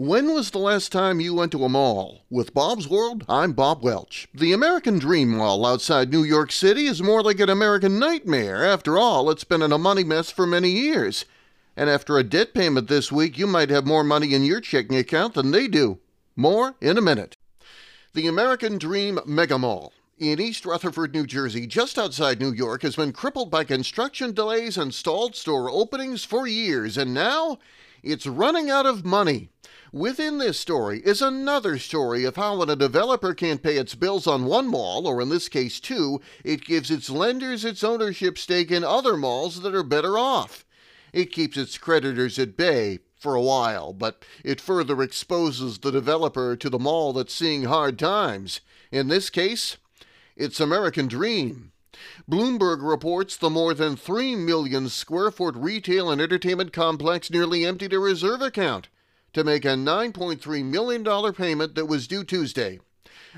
When was the last time you went to a mall? With Bob's World, I'm Bob Welch. The American Dream Mall outside New York City is more like an American nightmare. After all, it's been in a money mess for many years. And after a debt payment this week, you might have more money in your checking account than they do. More in a minute. The American Dream Mega Mall in East Rutherford, New Jersey, just outside New York, has been crippled by construction delays and stalled store openings for years, and now it's running out of money. Within this story is another story of how when a developer can't pay its bills on one mall, or in this case two, it gives its lenders its ownership stake in other malls that are better off. It keeps its creditors at bay for a while, but it further exposes the developer to the mall that's seeing hard times. In this case, it's American Dream. Bloomberg reports the more than 3 million square foot retail and entertainment complex nearly emptied a reserve account to make a $9.3 million payment that was due Tuesday.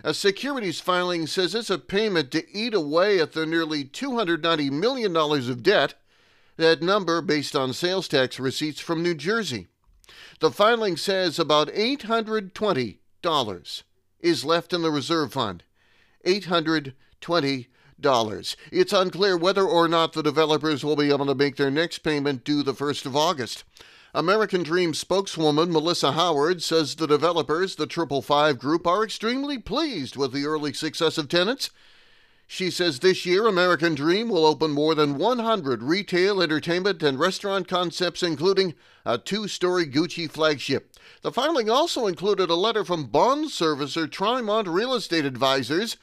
A securities filing says it's a payment to eat away at the nearly $290 million of debt, that number based on sales tax receipts from New Jersey. The filing says about $820 is left in the reserve fund. $820 it's unclear whether or not the developers will be able to make their next payment due the 1st of August. American Dream spokeswoman Melissa Howard says the developers, the Triple Five Group, are extremely pleased with the early success of tenants. She says this year American Dream will open more than 100 retail, entertainment, and restaurant concepts, including a two story Gucci flagship. The filing also included a letter from bond servicer Trimont Real Estate Advisors,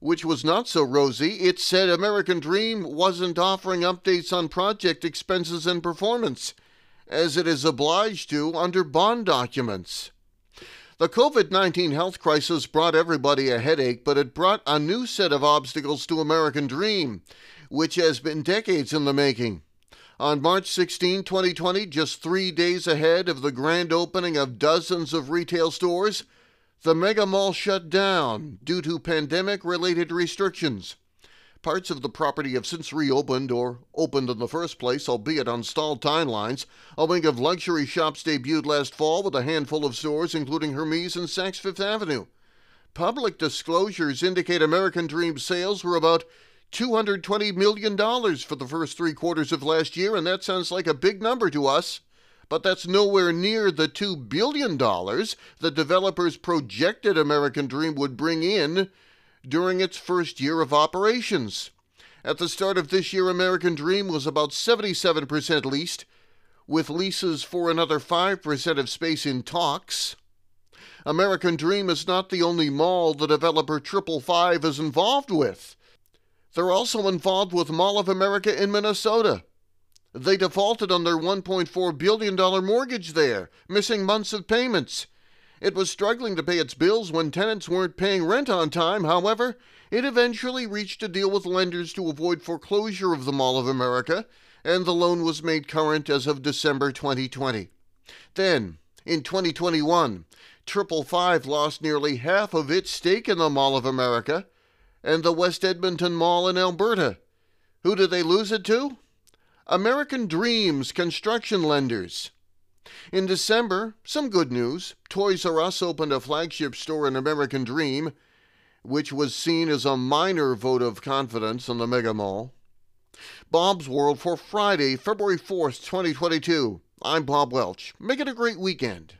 which was not so rosy. It said American Dream wasn't offering updates on project expenses and performance as it is obliged to under bond documents. The COVID 19 health crisis brought everybody a headache, but it brought a new set of obstacles to American Dream, which has been decades in the making. On March 16, 2020, just three days ahead of the grand opening of dozens of retail stores, the mega mall shut down due to pandemic related restrictions. Parts of the property have since reopened or opened in the first place, albeit on stalled timelines. A wing of luxury shops debuted last fall with a handful of stores, including Hermes and Saks Fifth Avenue. Public disclosures indicate American Dream sales were about $220 million for the first three quarters of last year, and that sounds like a big number to us. But that's nowhere near the $2 billion the developers projected American Dream would bring in during its first year of operations. At the start of this year, American Dream was about 77% leased, with leases for another 5% of space in talks. American Dream is not the only mall the developer Triple Five is involved with. They're also involved with Mall of America in Minnesota. They defaulted on their $1.4 billion mortgage there, missing months of payments. It was struggling to pay its bills when tenants weren't paying rent on time. However, it eventually reached a deal with lenders to avoid foreclosure of the Mall of America, and the loan was made current as of December 2020. Then, in 2021, Triple Five lost nearly half of its stake in the Mall of America and the West Edmonton Mall in Alberta. Who did they lose it to? American Dreams Construction Lenders. In December, some good news. Toys R Us opened a flagship store in American Dream, which was seen as a minor vote of confidence in the mega mall. Bob's World for Friday, February 4th, 2022. I'm Bob Welch. Make it a great weekend.